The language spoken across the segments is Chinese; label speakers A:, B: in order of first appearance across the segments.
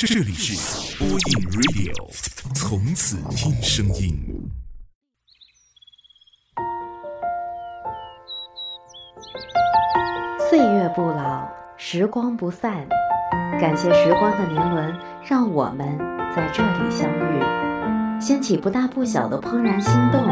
A: 这里是播音 Radio，从此听声音。
B: 岁月不老，时光不散。感谢时光的年轮，让我们在这里相遇，掀起不大不小的怦然心动。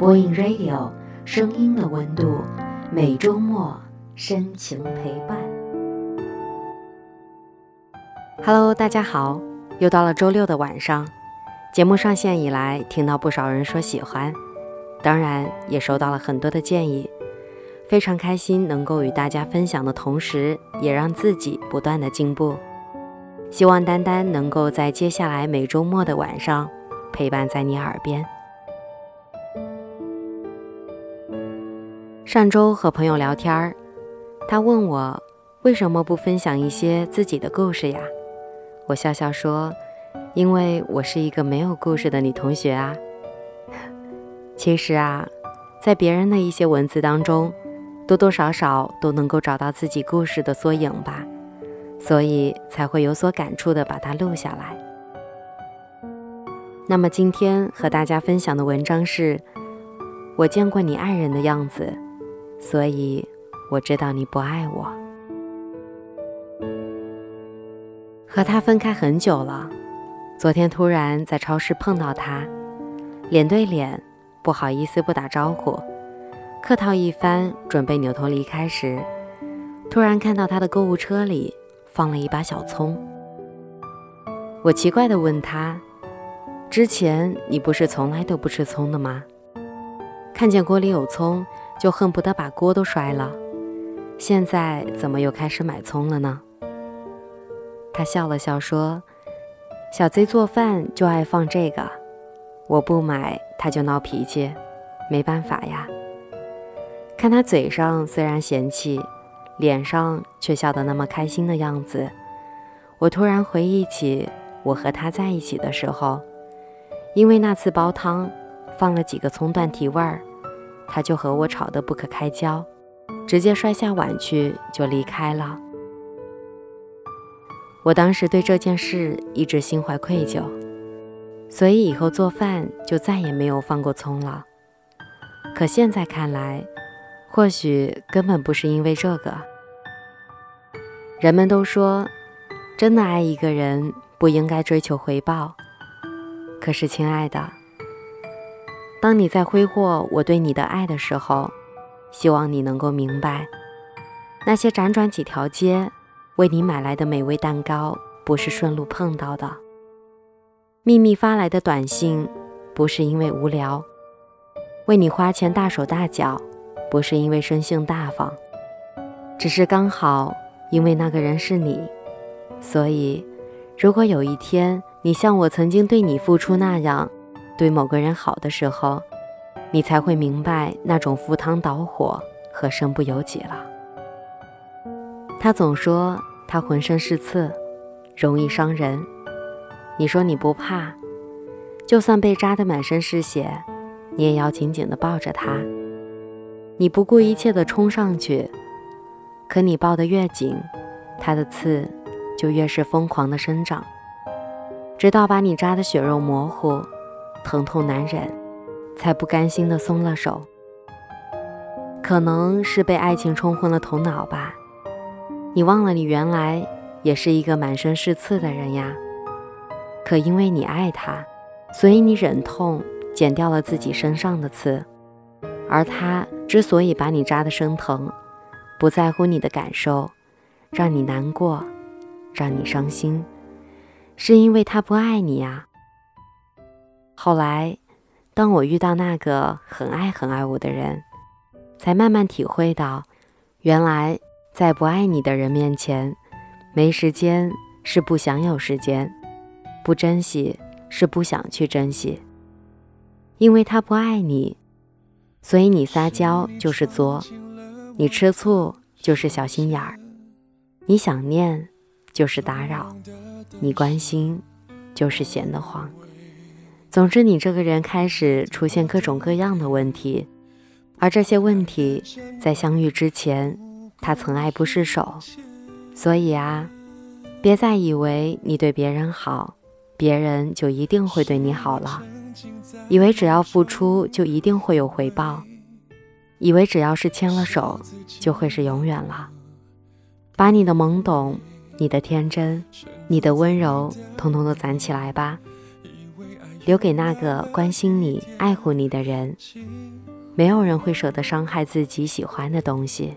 B: 播音 Radio，声音的温度，每周末深情陪伴。Hello，大家好，又到了周六的晚上。节目上线以来，听到不少人说喜欢，当然也收到了很多的建议，非常开心能够与大家分享的同时，也让自己不断的进步。希望丹丹能够在接下来每周末的晚上陪伴在你耳边。上周和朋友聊天儿，他问我为什么不分享一些自己的故事呀？我笑笑说：“因为我是一个没有故事的女同学啊。其实啊，在别人的一些文字当中，多多少少都能够找到自己故事的缩影吧，所以才会有所感触的把它录下来。那么今天和大家分享的文章是：我见过你爱人的样子，所以我知道你不爱我。”和他分开很久了，昨天突然在超市碰到他，脸对脸，不好意思不打招呼，客套一番，准备扭头离开时，突然看到他的购物车里放了一把小葱。我奇怪地问他：“之前你不是从来都不吃葱的吗？看见锅里有葱就恨不得把锅都摔了，现在怎么又开始买葱了呢？”他笑了笑说：“小贼做饭就爱放这个，我不买他就闹脾气，没办法呀。”看他嘴上虽然嫌弃，脸上却笑得那么开心的样子，我突然回忆起我和他在一起的时候，因为那次煲汤放了几个葱段提味儿，他就和我吵得不可开交，直接摔下碗去就离开了。我当时对这件事一直心怀愧疚，所以以后做饭就再也没有放过葱了。可现在看来，或许根本不是因为这个。人们都说，真的爱一个人不应该追求回报。可是，亲爱的，当你在挥霍我对你的爱的时候，希望你能够明白，那些辗转几条街。为你买来的美味蛋糕不是顺路碰到的，秘密发来的短信不是因为无聊，为你花钱大手大脚不是因为生性大方，只是刚好因为那个人是你，所以如果有一天你像我曾经对你付出那样对某个人好的时候，你才会明白那种赴汤蹈火和身不由己了。他总说。他浑身是刺，容易伤人。你说你不怕，就算被扎得满身是血，你也要紧紧地抱着他。你不顾一切地冲上去，可你抱得越紧，他的刺就越是疯狂地生长，直到把你扎得血肉模糊，疼痛难忍，才不甘心地松了手。可能是被爱情冲昏了头脑吧。你忘了，你原来也是一个满身是刺的人呀。可因为你爱他，所以你忍痛剪掉了自己身上的刺。而他之所以把你扎得生疼，不在乎你的感受，让你难过，让你伤心，是因为他不爱你呀。后来，当我遇到那个很爱很爱我的人，才慢慢体会到，原来。在不爱你的人面前，没时间是不想有时间，不珍惜是不想去珍惜。因为他不爱你，所以你撒娇就是作，你吃醋就是小心眼儿，你想念就是打扰，你关心就是闲得慌。总之，你这个人开始出现各种各样的问题，而这些问题在相遇之前。他曾爱不释手，所以啊，别再以为你对别人好，别人就一定会对你好了；以为只要付出就一定会有回报；以为只要是牵了手就会是永远了。把你的懵懂、你的天真、你的温柔，统统都攒起来吧，留给那个关心你、爱护你的人。没有人会舍得伤害自己喜欢的东西，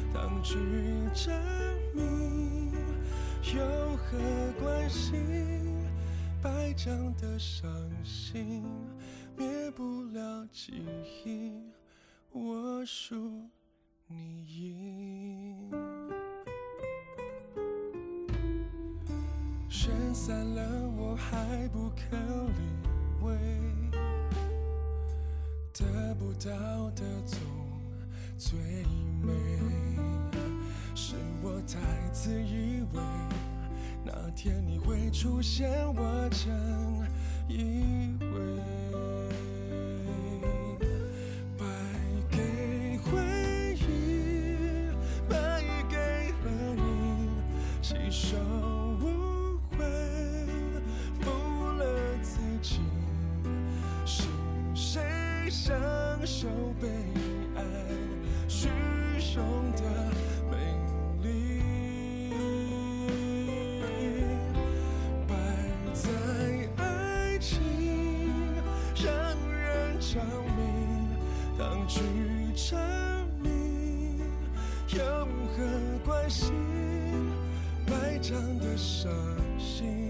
C: 当局者迷，有何关系？白讲的伤心，灭不了记忆，我输你赢。人散了，我还不肯理会，得不到的总最美是我太自以为，那天你会出现，我曾以为，败给回忆，败给了你，携手无悔，负了自己，是谁想受悲？中的美丽，摆在爱情，让人着迷，当局者迷，有何关系？百丈的伤心。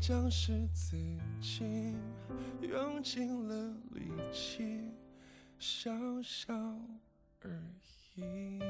C: 将是自己用尽了力气，笑笑而已。